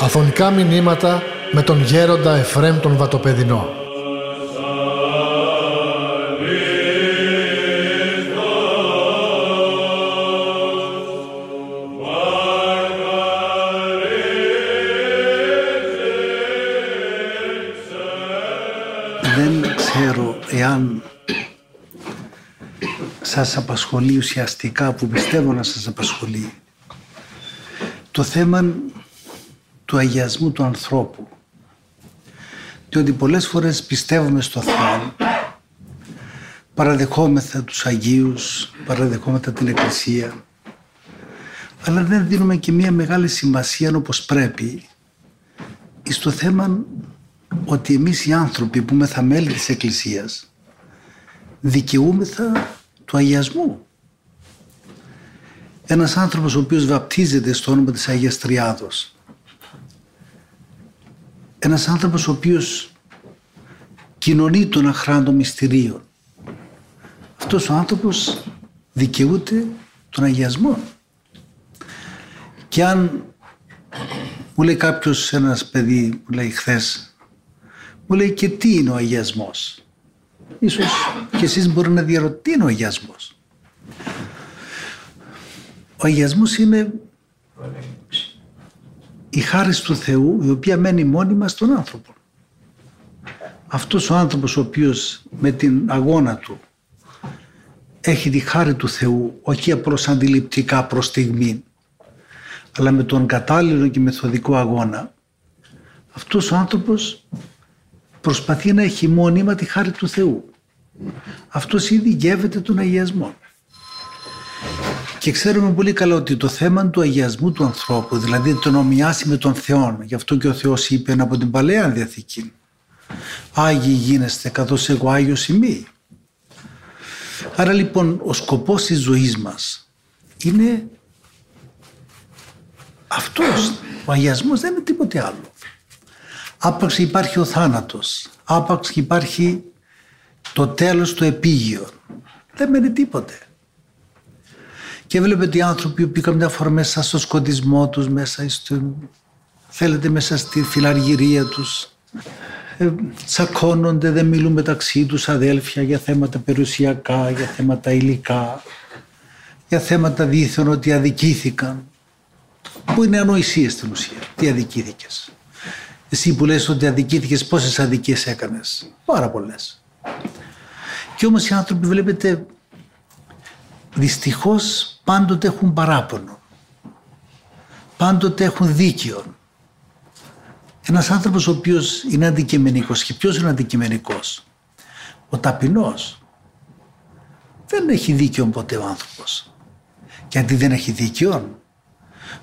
Αφωνικά μηνύματα με τον γέροντα Εφρέμ τον Βατοπεδινό. Σας απασχολεί ουσιαστικά που πιστεύω να σας απασχολεί το θέμα του αγιασμού του ανθρώπου. Διότι πολλές φορές πιστεύουμε στο Θεό, παραδεχόμεθα τους Αγίους, παραδεχόμεθα την Εκκλησία, αλλά δεν δίνουμε και μια μεγάλη σημασία όπως πρέπει στο θέμα ότι εμείς οι άνθρωποι που είμαστε μέλη της Εκκλησίας δικαιούμεθα του αγιασμού. Ένας άνθρωπος ο οποίος βαπτίζεται στο όνομα της Αγίας Τριάδος ένας άνθρωπος ο οποίος κοινωνεί τον αχράντο μυστηρίων. Αυτός ο άνθρωπος δικαιούται τον αγιασμό. Και αν μου λέει κάποιος ένας παιδί που λέει χθες, μου λέει και τι είναι ο αγιασμός. Ίσως και εσείς μπορεί να διαρωτήσετε τι είναι ο αγιασμός. Ο αγιασμός είναι η χάρη του Θεού η οποία μένει μόνιμα στον άνθρωπο. Αυτός ο άνθρωπος ο οποίος με την αγώνα του έχει τη χάρη του Θεού όχι απλώς αντιληπτικά προς στιγμή αλλά με τον κατάλληλο και μεθοδικό αγώνα αυτός ο άνθρωπος προσπαθεί να έχει μόνιμα τη χάρη του Θεού. Αυτός ήδη γεύεται τον αγιασμό. Και ξέρουμε πολύ καλά ότι το θέμα του αγιασμού του ανθρώπου, δηλαδή τον ομοιάσει με τον Θεό, γι' αυτό και ο Θεός είπε από την Παλαιά Διαθήκη, Άγιοι γίνεστε καθώς εγώ Άγιος είμαι. Άρα λοιπόν ο σκοπός της ζωής μας είναι αυτός. Ο αγιασμός δεν είναι τίποτε άλλο. Άπαξ υπάρχει ο θάνατος. Άπαξ υπάρχει το τέλος του επίγειο. Δεν μένει τίποτε. Και βλέπετε οι άνθρωποι που πήγαν μια φορά μέσα στο σκοτισμό τους, μέσα στο, θέλετε μέσα στη φιλαργυρία τους. Ε, τσακώνονται, δεν μιλούν μεταξύ τους αδέλφια για θέματα περιουσιακά, για θέματα υλικά, για θέματα δίθεν ότι αδικήθηκαν. Που είναι ανοησίες στην ουσία. Τι αδικήθηκες. Εσύ που λες ότι αδικήθηκες πόσες αδικίες έκανες. Πάρα πολλές. Και όμως οι άνθρωποι βλέπετε δυστυχώς πάντοτε έχουν παράπονο. Πάντοτε έχουν δίκαιο. Ένας άνθρωπος ο οποίος είναι αντικειμενικός και ποιος είναι αντικειμενικός; Ο ταπεινός. Δεν έχει δίκαιο ποτέ ο άνθρωπος. Και αντί δεν έχει δίκαιο,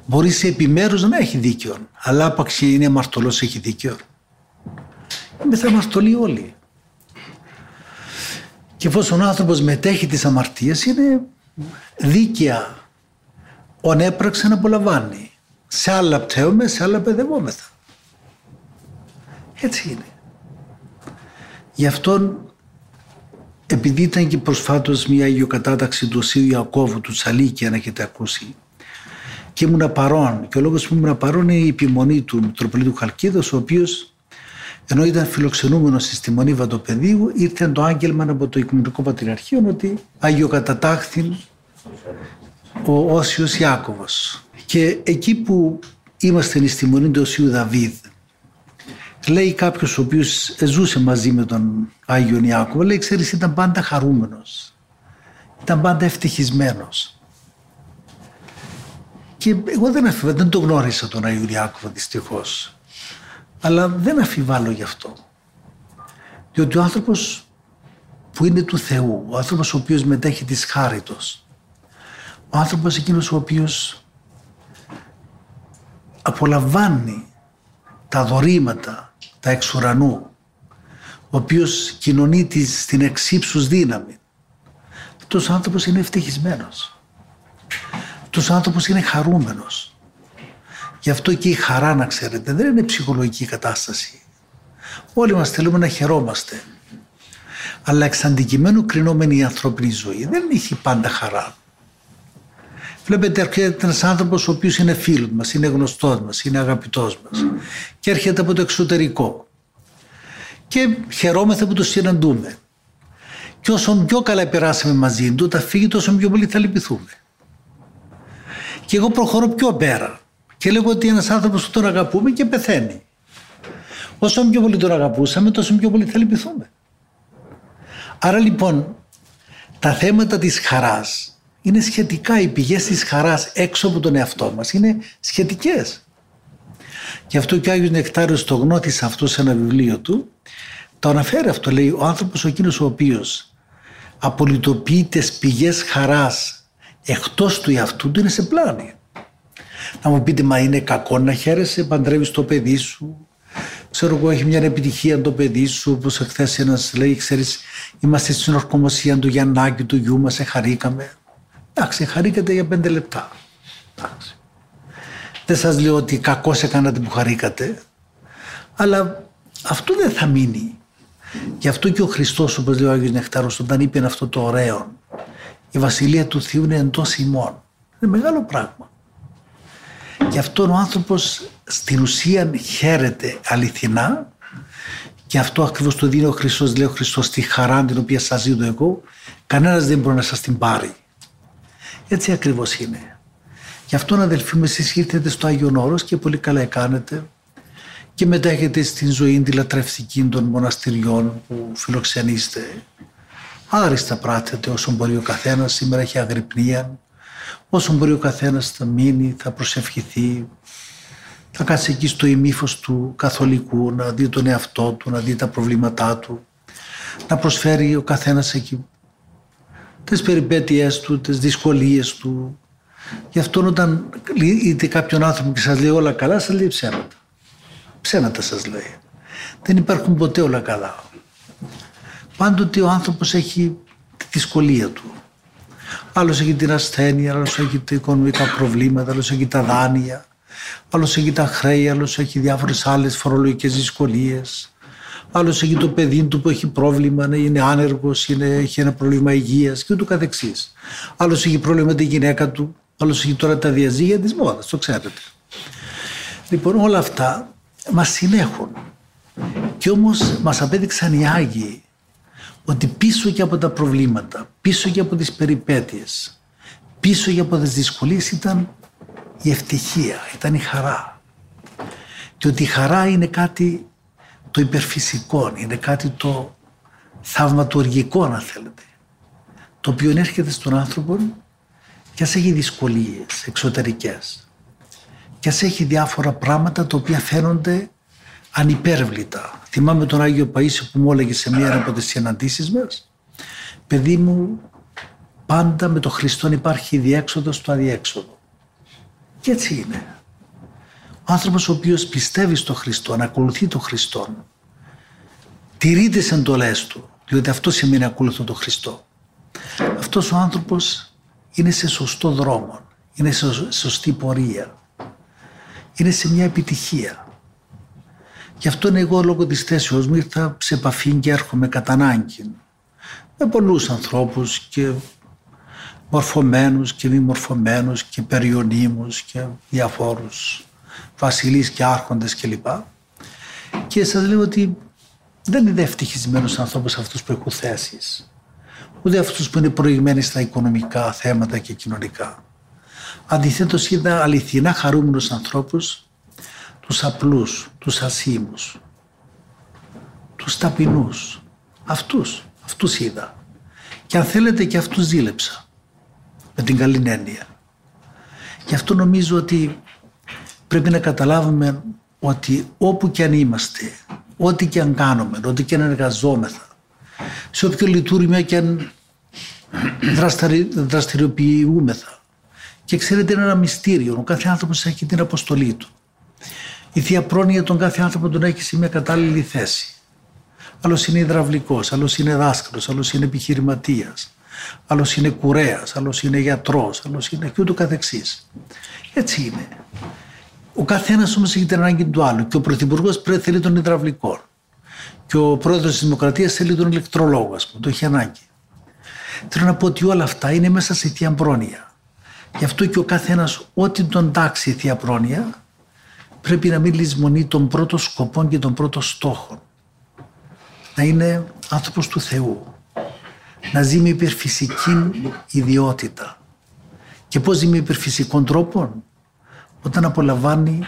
μπορεί σε επιμέρους να έχει δίκαιο. Αλλά άπαξ είναι αμαρτωλός έχει δίκαιο. Είμαι θα αμαρτωλοί όλοι. Και εφόσον ο άνθρωπος μετέχει τις αμαρτίες είναι δίκαια ον έπραξε να απολαμβάνει. Σε άλλα πταίουμε, σε άλλα παιδευόμεθα. Έτσι είναι. Γι' αυτόν επειδή ήταν και προσφάτως μια αγιοκατάταξη του Οσίου Ιακώβου του Τσαλίκη αν έχετε ακούσει και ήμουν παρόν και ο λόγος που ήμουν παρόν είναι η επιμονή του Μητροπολίτου Χαλκίδος ο οποίος ενώ ήταν φιλοξενούμενος στη Μονή Βαντοπεδίου, ήρθε το άγγελμα από το Οικουμενικό Πατριαρχείο ότι αγιοκατατάχθη ο Όσιος Ιάκωβος. Και εκεί που είμαστε στη Μονή του Οσίου Δαβίδ, λέει κάποιος ο οποίος ζούσε μαζί με τον Άγιον Ιάκωβο, λέει ξέρεις ήταν πάντα χαρούμενος, ήταν πάντα ευτυχισμένος. Και εγώ δεν, δεν τον γνώρισα τον Άγιο Ιάκωβο δυστυχώς. Αλλά δεν αφιβάλλω γι' αυτό. Διότι ο άνθρωπος που είναι του Θεού, ο άνθρωπος ο οποίος μετέχει της χάριτος, ο άνθρωπος εκείνος ο οποίος απολαμβάνει τα δωρήματα, τα εξ ουρανού, ο οποίος κοινωνεί στην εξύψους δύναμη. Αυτός ο άνθρωπος είναι ευτυχισμένος. Αυτός ο άνθρωπος είναι χαρούμενος. Γι' αυτό και η χαρά να ξέρετε δεν είναι ψυχολογική κατάσταση. Όλοι μας θέλουμε να χαιρόμαστε. Αλλά εξ αντικειμένου κρινόμενη η ανθρώπινη ζωή δεν έχει πάντα χαρά. Βλέπετε έρχεται ένας άνθρωπος ο οποίος είναι φίλος μας, είναι γνωστός μας, είναι αγαπητός μας και έρχεται από το εξωτερικό. Και χαιρόμαστε που το συναντούμε. Και όσο πιο καλά περάσαμε μαζί του, θα φύγει τόσο πιο πολύ θα λυπηθούμε. Και εγώ προχωρώ πιο πέρα. Και λέγω ότι ένας άνθρωπος που τον αγαπούμε και πεθαίνει. Όσο πιο πολύ τον αγαπούσαμε, τόσο πιο πολύ θα λυπηθούμε. Άρα λοιπόν, τα θέματα της χαράς είναι σχετικά, οι πηγές της χαράς έξω από τον εαυτό μας είναι σχετικές. Γι' αυτό και ο Άγιος Νεκτάριος το γνώτησε αυτό σε ένα βιβλίο του, το αναφέρει αυτό, λέει ο άνθρωπος ο εκείνος ο οποίος απολυτοποιεί τις πηγές χαράς εκτός του εαυτού του είναι σε πλάνη. Να μου πείτε, μα είναι κακό να χαίρεσαι, παντρεύεις το παιδί σου, ξέρω εγώ, έχει μια επιτυχία το παιδί σου, όπως εχθές ένας λέει, ξέρεις, είμαστε στην ορκομοσία του Γιαννάκη, του γιού μας, χαρήκαμε. Εντάξει, χαρήκατε για πέντε λεπτά. Εντάξει. Δεν σας λέω ότι κακό έκανατε που χαρήκατε, αλλά αυτό δεν θα μείνει. Γι' αυτό και ο Χριστός, όπως λέει ο Άγιος Νεκτάρος, όταν είπε αυτό το ωραίο, η Βασιλεία του Θεού είναι εντός ημών. Είναι μεγάλο πράγμα. Γι' αυτό ο άνθρωπος στην ουσία χαίρεται αληθινά και αυτό ακριβώς το δίνει ο Χριστός, λέει ο Χριστός, τη χαρά την οποία σας δίνω εγώ, κανένας δεν μπορεί να σας την πάρει. Έτσι ακριβώς είναι. Γι' αυτό αδελφοί μου εσείς ήρθετε στο Άγιον Όρος και πολύ καλά έκανετε και μετά έχετε στην ζωή τη λατρευτική των μοναστηριών που φιλοξενείστε. Άριστα πράτετε όσο μπορεί ο καθένας, σήμερα έχει αγρυπνία, όσο μπορεί ο καθένας θα μείνει, θα προσευχηθεί, θα κάτσει εκεί στο ημίφος του καθολικού, να δει τον εαυτό του, να δει τα προβλήματά του, να προσφέρει ο καθένας εκεί τις περιπέτειές του, τις δυσκολίες του. Γι' αυτό όταν είτε κάποιον άνθρωπο και σας λέει όλα καλά, σας λέει ψέματα. Ψέματα σας λέει. Δεν υπάρχουν ποτέ όλα καλά. Πάντοτε ο άνθρωπος έχει τη δυσκολία του. Άλλος έχει την ασθένεια, άλλος έχει τα οικονομικά προβλήματα, άλλος έχει τα δάνεια, άλλος έχει τα χρέη, άλλος έχει διάφορες άλλες φορολογικές δυσκολίες άλλος έχει το παιδί του που έχει πρόβλημα, ναι, είναι άνεργος, έχει ένα πρόβλημα υγείας και ούτω καθεξής. Άλλος έχει πρόβλημα με τη γυναίκα του, άλλος έχει τώρα τα διαζύγια της μόδας, το ξέρετε. Λοιπόν, όλα αυτά μας συνέχουν. Και όμως μας απέδειξαν οι Άγιοι ότι πίσω και από τα προβλήματα, πίσω και από τις περιπέτειες, πίσω και από τις δυσκολίες ήταν η ευτυχία, ήταν η χαρά. Και ότι η χαρά είναι κάτι το υπερφυσικό, είναι κάτι το θαυματουργικό αν θέλετε, το οποίο έρχεται στον άνθρωπο και ας έχει δυσκολίες εξωτερικές και ας έχει διάφορα πράγματα τα οποία φαίνονται ανυπέρβλητα. Θυμάμαι τον Άγιο Παΐσιο που μου έλεγε σε μία από τις συναντήσεις μας «Παιδί μου, πάντα με τον Χριστόν υπάρχει διέξοδος στο αδιέξοδο». Και έτσι είναι. Ο άνθρωπος ο οποίος πιστεύει στο Χριστό, ακολουθεί τον Χριστό, τηρεί τις εντολές του, διότι αυτό σημαίνει ακολουθώ τον Χριστό. Αυτός ο άνθρωπος είναι σε σωστό δρόμο, είναι σε σωστή πορεία, είναι σε μια επιτυχία. Γι' αυτό εγώ λόγω της θέσεως μου ήρθα σε επαφή και έρχομαι κατά ανάγκη με πολλούς ανθρώπους και μορφωμένους και μη μορφωμένους και περιονίμους και διαφόρους βασιλείς και άρχοντες κλπ. Και σας λέω ότι δεν είναι ευτυχισμένος άνθρωπος αυτού που έχουν θέσεις. Ούτε αυτού που είναι προηγμένοι στα οικονομικά θέματα και κοινωνικά. Αντιθέτως, είδα αληθινά χαρούμενου ανθρώπου, τους απλούς, τους ασήμους, τους ταπεινούς. Αυτούς, αυτούς είδα. Και αν θέλετε και αυτούς δίλεψα. Με την καλή έννοια. Γι' αυτό νομίζω ότι πρέπει να καταλάβουμε ότι όπου και αν είμαστε, ό,τι και αν κάνουμε, ό,τι και αν εργαζόμεθα, σε όποιο λειτουργήμα και αν δραστηριοποιούμεθα. Και ξέρετε είναι ένα μυστήριο, ο κάθε άνθρωπος έχει την αποστολή του. Η Θεία Πρόνοια τον κάθε άνθρωπο τον έχει σε μια κατάλληλη θέση. Άλλος είναι υδραυλικός, άλλος είναι δάσκαλος, άλλος είναι επιχειρηματίας, άλλος είναι κουρέας, άλλος είναι γιατρός, άλλος είναι και ούτω καθεξής. Έτσι είναι. Ο καθένας όμως έχει την ανάγκη του άλλου και ο Πρωθυπουργός πρέπει θέλει τον υδραυλικό. Και ο πρόεδρος της Δημοκρατίας θέλει τον ηλεκτρολόγο, ας πούμε, το έχει ανάγκη. Θέλω να πω ότι όλα αυτά είναι μέσα σε θεία πρόνοια. Γι' αυτό και ο καθένας ό,τι τον τάξει η θεία πρόνοια πρέπει να μην λησμονεί τον πρώτο σκοπό και τον πρώτο στόχο. Να είναι άνθρωπος του Θεού. Να ζει με υπερφυσική ιδιότητα. Και πώς ζει με υπερφυσικών τρόπων; Όταν απολαμβάνει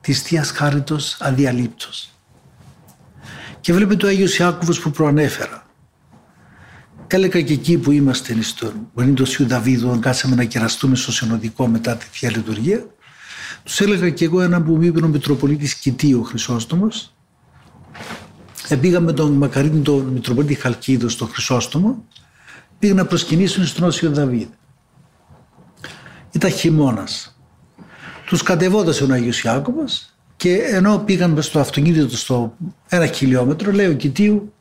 της Θείας Χάριτος αδιαλείπτως. Και βλέπετε το Άγιος Ιάκωβος που προανέφερα. Έλεγα και εκεί που είμαστε στον Μονίτο Σιου Δαβίδου, κάτσαμε να κεραστούμε στο Συνοδικό μετά τη Θεία Λειτουργία, τους έλεγα και εγώ ένα που μου είπε ο Μητροπολίτης Κιτή, ο Χρυσόστομος. Επήγαμε τον Μακαρίνη, τον Μητροπολίτη Χαλκίδος, στο Χρυσόστομο, πήγα να προσκυνήσουν στον Όσιο Δαβίδ. Ήταν χειμώνας. Τους κατεβόδασε ο Άγιος Ιάκωβος και ενώ πήγαν στο αυτοκίνητο στο ένα χιλιόμετρο, λέει ο Κιτίου,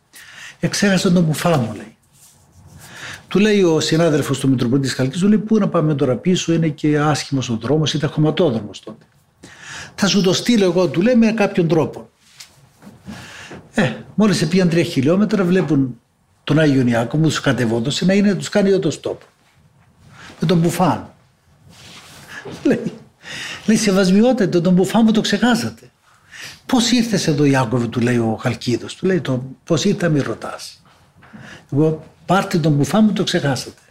εξέχασε τον μπουφά μου, λέει. Του λέει ο συνάδελφος του Μητροπολίτη Χαλκής, του λέει: Πού να πάμε τώρα πίσω, είναι και άσχημος ο δρόμος, ήταν χωματόδρομος τότε. Θα σου το στείλω εγώ, του λέει, με κάποιον τρόπο. Ε, μόλις πήγαν τρία χιλιόμετρα, βλέπουν τον Άγιο Ιάκωβο, τους κατεβόντωσε να είναι, τους κάνει εδώ το στόπ. Με τον Μπουφάν. λέει, λέει σεβασμιότητα, τον Μπουφάν που το ξεχάσατε. Πώς ήρθες εδώ, Ιάκωβο, του λέει ο Χαλκίδος. Του λέει, πώς ήρθα, μη ρωτάς. Εγώ Πάρτε τον μπουφά μου, το ξεχάσατε.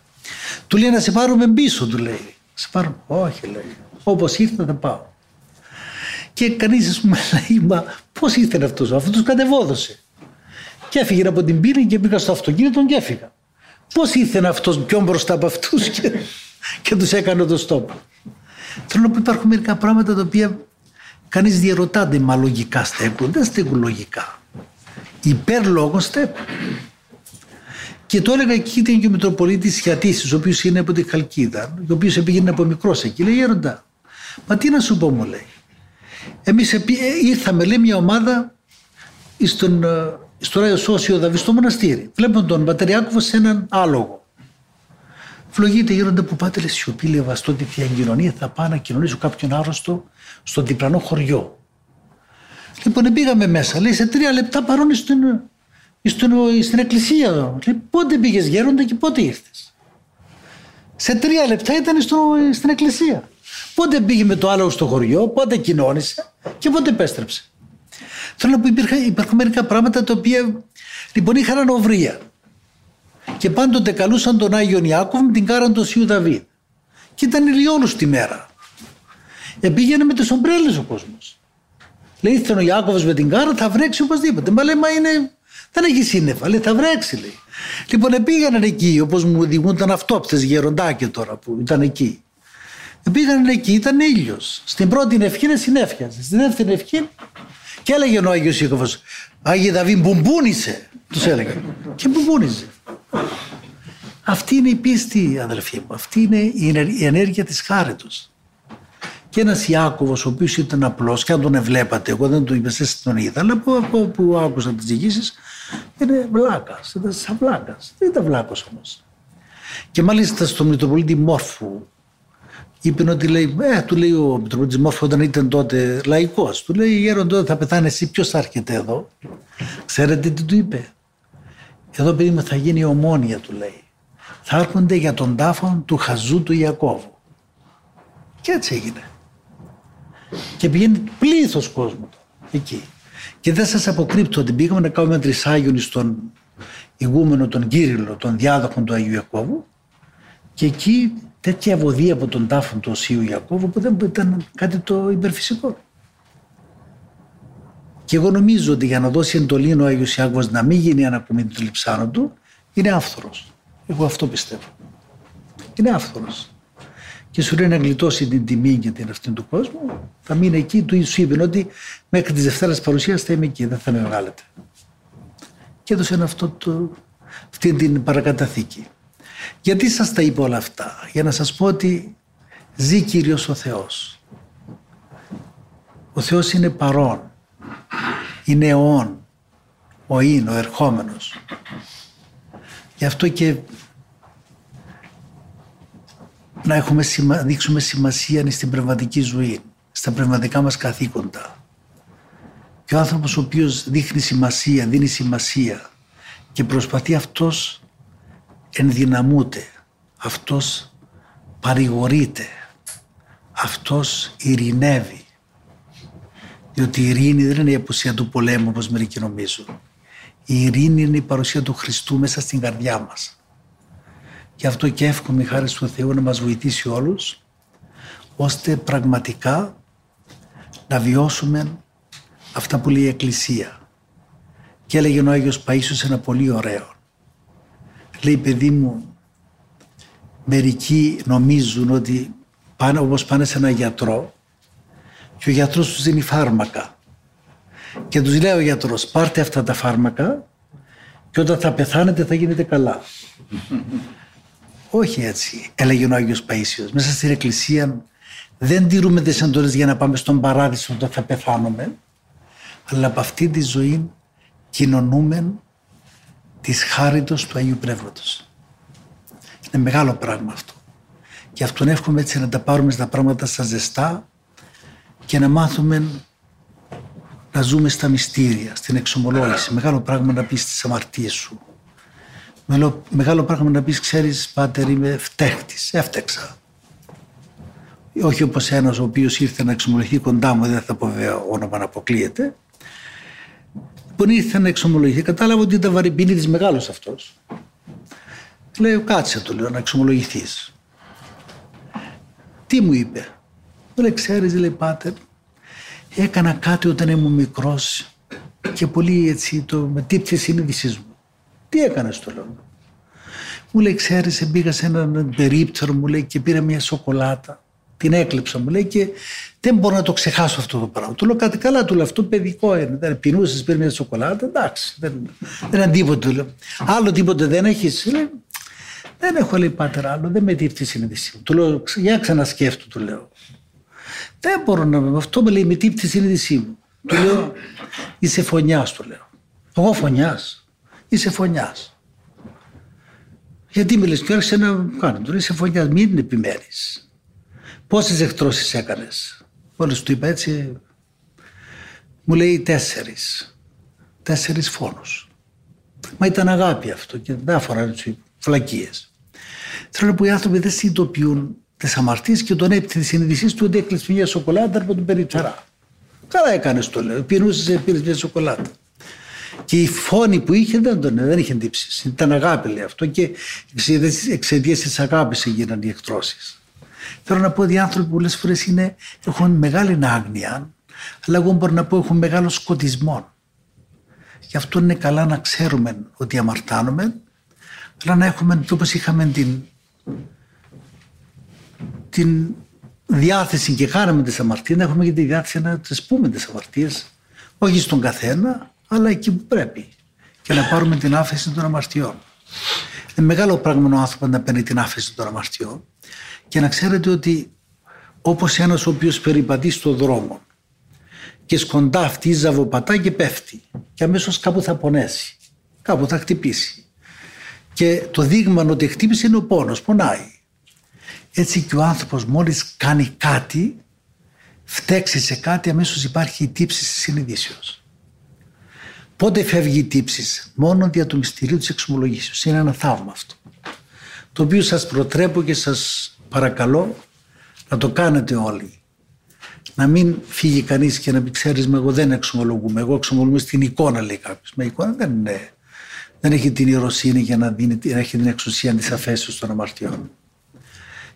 Του λέει να σε πάρουμε πίσω, του λέει. Σε πάρουμε. Όχι, λέει. Όπως ήρθα θα πάω. Και κανείς ας πούμε λέει, μα πώς ήρθε αυτός, αυτό τους κατεβόδωσε. Και έφυγε από την πύλη και πήγα στο αυτοκίνητο και έφυγα. Πώς ήρθε αυτός πιο μπροστά από αυτούς και, και τους έκανε το στόπ. Θέλω να πω υπάρχουν μερικά πράγματα τα οποία κανείς διαρωτάται μα λογικά στέκουν. Δεν στέκουν λογικά. Υπέρ λόγων στέκουν. Και το έλεγα εκεί ήταν και ο Μητροπολίτης Χιατήση, ο οποίος είναι από τη Χαλκίδα, ο οποίος πήγαινε από μικρός εκεί. Λέει Γέροντα, μα τι να σου πω, μου λέει. Εμείς ε, ήρθαμε, λέει, μια ομάδα στον, ε, στο Ράιο Σώσιο Δαβί, στο μοναστήρι. Βλέπουμε τον Πατεριάκοβο σε έναν άλογο. Φλογείτε γέροντα που πάτε λέει σιωπή, λέει βαστό τη θεία κοινωνία, θα πάω να κοινωνήσω κάποιον άρρωστο στο διπλανό χωριό. Λοιπόν, πήγαμε μέσα, λέει σε τρία λεπτά παρόν στην, στην εκκλησία. Λέει, πότε πήγες γέροντα και πότε ήρθες. Σε τρία λεπτά ήταν στο, στην εκκλησία. Πότε πήγε με το άλλο στο χωριό, πότε κοινώνησε και πότε επέστρεψε. Θέλω να πω υπάρχουν μερικά πράγματα τα οποία λοιπόν είχαν ανοβρία. Και πάντοτε καλούσαν τον Άγιο Ιάκωβ με την κάρα του Σιου Δαβίδ. Και ήταν ηλιόλου τη μέρα. Επήγαινε με τις ομπρέλες ο κόσμος. Λέει, ήρθε ο Ιάκωβος με την κάρα, θα βρέξει οπωσδήποτε. Μα λέει, μα είναι δεν έχει σύννεφα, λέει, θα βρέξει, λέει. Λοιπόν, πήγαν εκεί, όπως μου οδηγούνταν αυτόπτες γεροντάκια τώρα που ήταν εκεί. Πήγαν εκεί, ήταν ήλιος. Στην πρώτη ευχή συνέφιαζε. Στην δεύτερη ευχή και έλεγε ο Άγιος Ιάκωβο, Άγιε Δαβί, μπουμπούνισε, τους έλεγε. Και μπουμπούνιζε. Αυτή είναι η πίστη, αδελφοί μου. Αυτή είναι η ενέργεια της χάρη του. Και ένας Ιάκωβος, ο οποίος ήταν απλός, και αν τον ευλέπατε, εγώ δεν τον είπα, τον είδα, αλλά από, από που άκουσα τις διηγήσεις, είναι βλάκας. Ήταν σαν βλάκας. Δεν ήταν βλάκος όμως. Και μάλιστα στο Μητροπολίτη Μόρφου είπε ότι λέει, ε, του λέει ο Μητροπολίτης Μόρφου όταν ήταν τότε λαϊκός, του λέει Γέρον θα πεθάνει εσύ, ποιος θα έρχεται εδώ; Ξέρετε τι του είπε; Εδώ παιδί μου θα γίνει η ομόνια του λέει. Θα έρχονται για τον τάφο του χαζού του Ιακώβου. Και έτσι έγινε. Και πηγαίνει πλήθος κόσμο εκεί. Και δεν σας αποκρύπτω ότι πήγαμε να κάνουμε τρισάγιον στον ηγούμενο τον Κύριλο, τον διάδοχο του Αγίου Ιακώβου και εκεί τέτοια ευωδία από τον τάφο του Οσίου Ιακώβου που δεν ήταν κάτι το υπερφυσικό. Και εγώ νομίζω ότι για να δώσει εντολή ο Άγιος Ιάκωβος να μην γίνει ανακομμένη του λιψάνου του είναι άφθορος. Εγώ αυτό πιστεύω. Είναι άφθορος και σου λέει να γλιτώσει την τιμή και την αυτήν του κόσμου, θα μείνει εκεί. Του σου είπε ότι μέχρι τη Δευτέρας παρουσίας θα είμαι εκεί, δεν θα με βγάλετε. Και έδωσε αυτό το, αυτή την παρακαταθήκη. Γιατί σας τα είπα όλα αυτά, για να σας πω ότι ζει Κύριος ο Θεός. Ο Θεός είναι παρόν, είναι αιών, ο είναι, ο ερχόμενος. Γι' αυτό και να έχουμε, δείξουμε σημασία στην πνευματική ζωή, στα πνευματικά μας καθήκοντα. Και ο άνθρωπος ο οποίος δείχνει σημασία, δίνει σημασία και προσπαθεί αυτός ενδυναμούται, αυτός παρηγορείται, αυτός ειρηνεύει. Διότι η ειρήνη δεν είναι η απουσία του πολέμου όπως μερικοί νομίζουν. Η ειρήνη είναι η παρουσία του Χριστού μέσα στην καρδιά μας. Γι' αυτό και εύχομαι χάρη του Θεού να μας βοηθήσει όλους ώστε πραγματικά να βιώσουμε αυτά που λέει η Εκκλησία. Και έλεγε ο Άγιος Παΐσιος ένα πολύ ωραίο. Λέει παιδί μου, μερικοί νομίζουν ότι πάνε όπως πάνε σε ένα γιατρό και ο γιατρός τους δίνει φάρμακα. Και τους λέει ο γιατρός πάρτε αυτά τα φάρμακα και όταν θα πεθάνετε θα γίνετε καλά. Όχι έτσι, έλεγε ο Άγιος Παΐσιος. Μέσα στην Εκκλησία δεν τηρούμε τις εντολές για να πάμε στον παράδεισο όταν θα πεθάνουμε, αλλά από αυτή τη ζωή κοινωνούμε της χάριτος του Αγίου Πνεύματος. Είναι μεγάλο πράγμα αυτό. Και αυτόν εύχομαι έτσι να τα πάρουμε στα πράγματα στα ζεστά και να μάθουμε να ζούμε στα μυστήρια, στην εξομολόγηση. Μεγάλο πράγμα να πεις τις αμαρτίες σου. Μεγάλο πράγμα να πεις, ξέρεις, πάτερ, είμαι φταίχτης, έφτεξα. Όχι όπως ένας ο οποίος ήρθε να εξομολογηθεί κοντά μου, δεν θα πω βέβαια όνομα να αποκλείεται. Που ήρθε να εξομολογηθεί, κατάλαβα ότι ήταν βαρυπίνητης μεγάλος αυτός. Λέω, κάτσε του λέω, να εξομολογηθείς. Τι μου είπε; Μου λέει, ξέρεις, λέει, πάτερ, έκανα κάτι όταν ήμουν μικρός και πολύ έτσι το με τύψη συνείδησή μου. Τι έκανε το λέω. Μου λέει, ξέρεις, πήγα σε έναν περίπτερο, μου λέει, και πήρα μια σοκολάτα. Την έκλεψα, μου λέει, και δεν μπορώ να το ξεχάσω αυτό το πράγμα. Του λέω κάτι καλά, του λέω, αυτό παιδικό είναι. Δεν πεινούσες, πήρε μια σοκολάτα, εντάξει, δεν, δεν είναι τίποτα, του λέω. Άλλο τίποτα δεν έχεις. Λέει, δεν έχω λέει πάτερ άλλο, δεν με δείχνει η συνείδησή μου. Του λέω, για ξανασκέφτου, του λέω. Δεν μπορώ να. Αυτό με λέει, με τύπτει τη συνείδησή μου. Του λέω, είσαι φωνιάς, του λέω. Εγώ φωνιάς. Είσαι φωνιάς. Γιατί με λες και άρχισε να κάνω. Του λέει, είσαι φωνιάς, μην την επιμένει. Πόσες εκτρώσεις έκανες. Μόλις του είπα έτσι, μου λέει τέσσερις. Τέσσερις φόνους. Μα ήταν αγάπη αυτό και δεν αφορά φλακίες. Θέλω να πω οι άνθρωποι δεν συνειδητοποιούν τις αμαρτίες και τον έπειτα της συνειδησή του ότι έκλεισε μια σοκολάτα από τον περιτσαρά. Καλά έκανες το λέω. Πεινούσες, πήρες μια σοκολάτα. Και η φόνη που είχε δεν, τον, δεν είχε τύψει. Ήταν αγάπη λέει αυτό και εξαιτίας της αγάπης έγιναν οι εκτρώσεις. Θέλω να πω ότι οι άνθρωποι πολλές φορές έχουν μεγάλη άγνοια, αλλά εγώ μπορώ να πω έχουν μεγάλο σκοτισμό. Γι' αυτό είναι καλά να ξέρουμε ότι αμαρτάνουμε, αλλά να έχουμε όπως είχαμε την την διάθεση και κάναμε τις αμαρτίες, να έχουμε και τη διάθεση να τις πούμε τις αμαρτίες, όχι στον καθένα, αλλά εκεί που πρέπει και να πάρουμε την άφεση των αμαρτιών. Είναι μεγάλο πράγμα ο άνθρωπος να παίρνει την άφεση των αμαρτιών και να ξέρετε ότι όπως ένας ο οποίος περιπατεί στον δρόμο και σκοντάφτει, ζαβοπατά και πέφτει και αμέσως κάπου θα πονέσει, κάπου θα χτυπήσει. Και το δείγμα ότι χτύπησε είναι ο πόνος, πονάει. Έτσι και ο άνθρωπος μόλις κάνει κάτι, φταίξει σε κάτι, αμέσως υπάρχει η τύψη της συνειδήσεως. Πότε φεύγει η τύψης, μόνο δια του μυστηρίου της εξομολογήσεως. Είναι ένα θαύμα αυτό. Το οποίο σας προτρέπω και σας παρακαλώ να το κάνετε όλοι. Να μην φύγει κανείς και να πει: Ξέρεις, εγώ δεν εξομολογούμε. Εγώ εξομολογούμε στην εικόνα, λέει κάποιος. Με εικόνα δεν είναι. Δεν έχει την ιεροσύνη για να, δίνει, να έχει την εξουσία τη αφέσεω των αμαρτιών.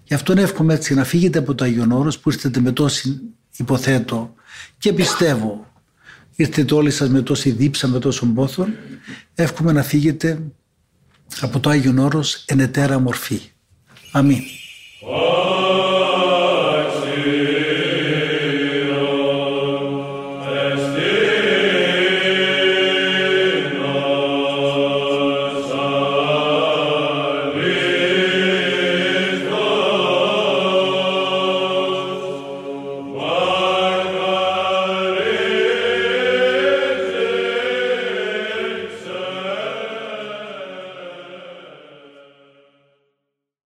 Γι' αυτό εύχομαι έτσι να φύγετε από το Αγίον Όρος που ήρθετε με τόση υποθέτω και πιστεύω ήρθετε όλοι σας με τόση δίψα, με τόσο πόθο εύχομαι να φύγετε από το Άγιον Όρος εν ετέρα μορφή. Αμήν.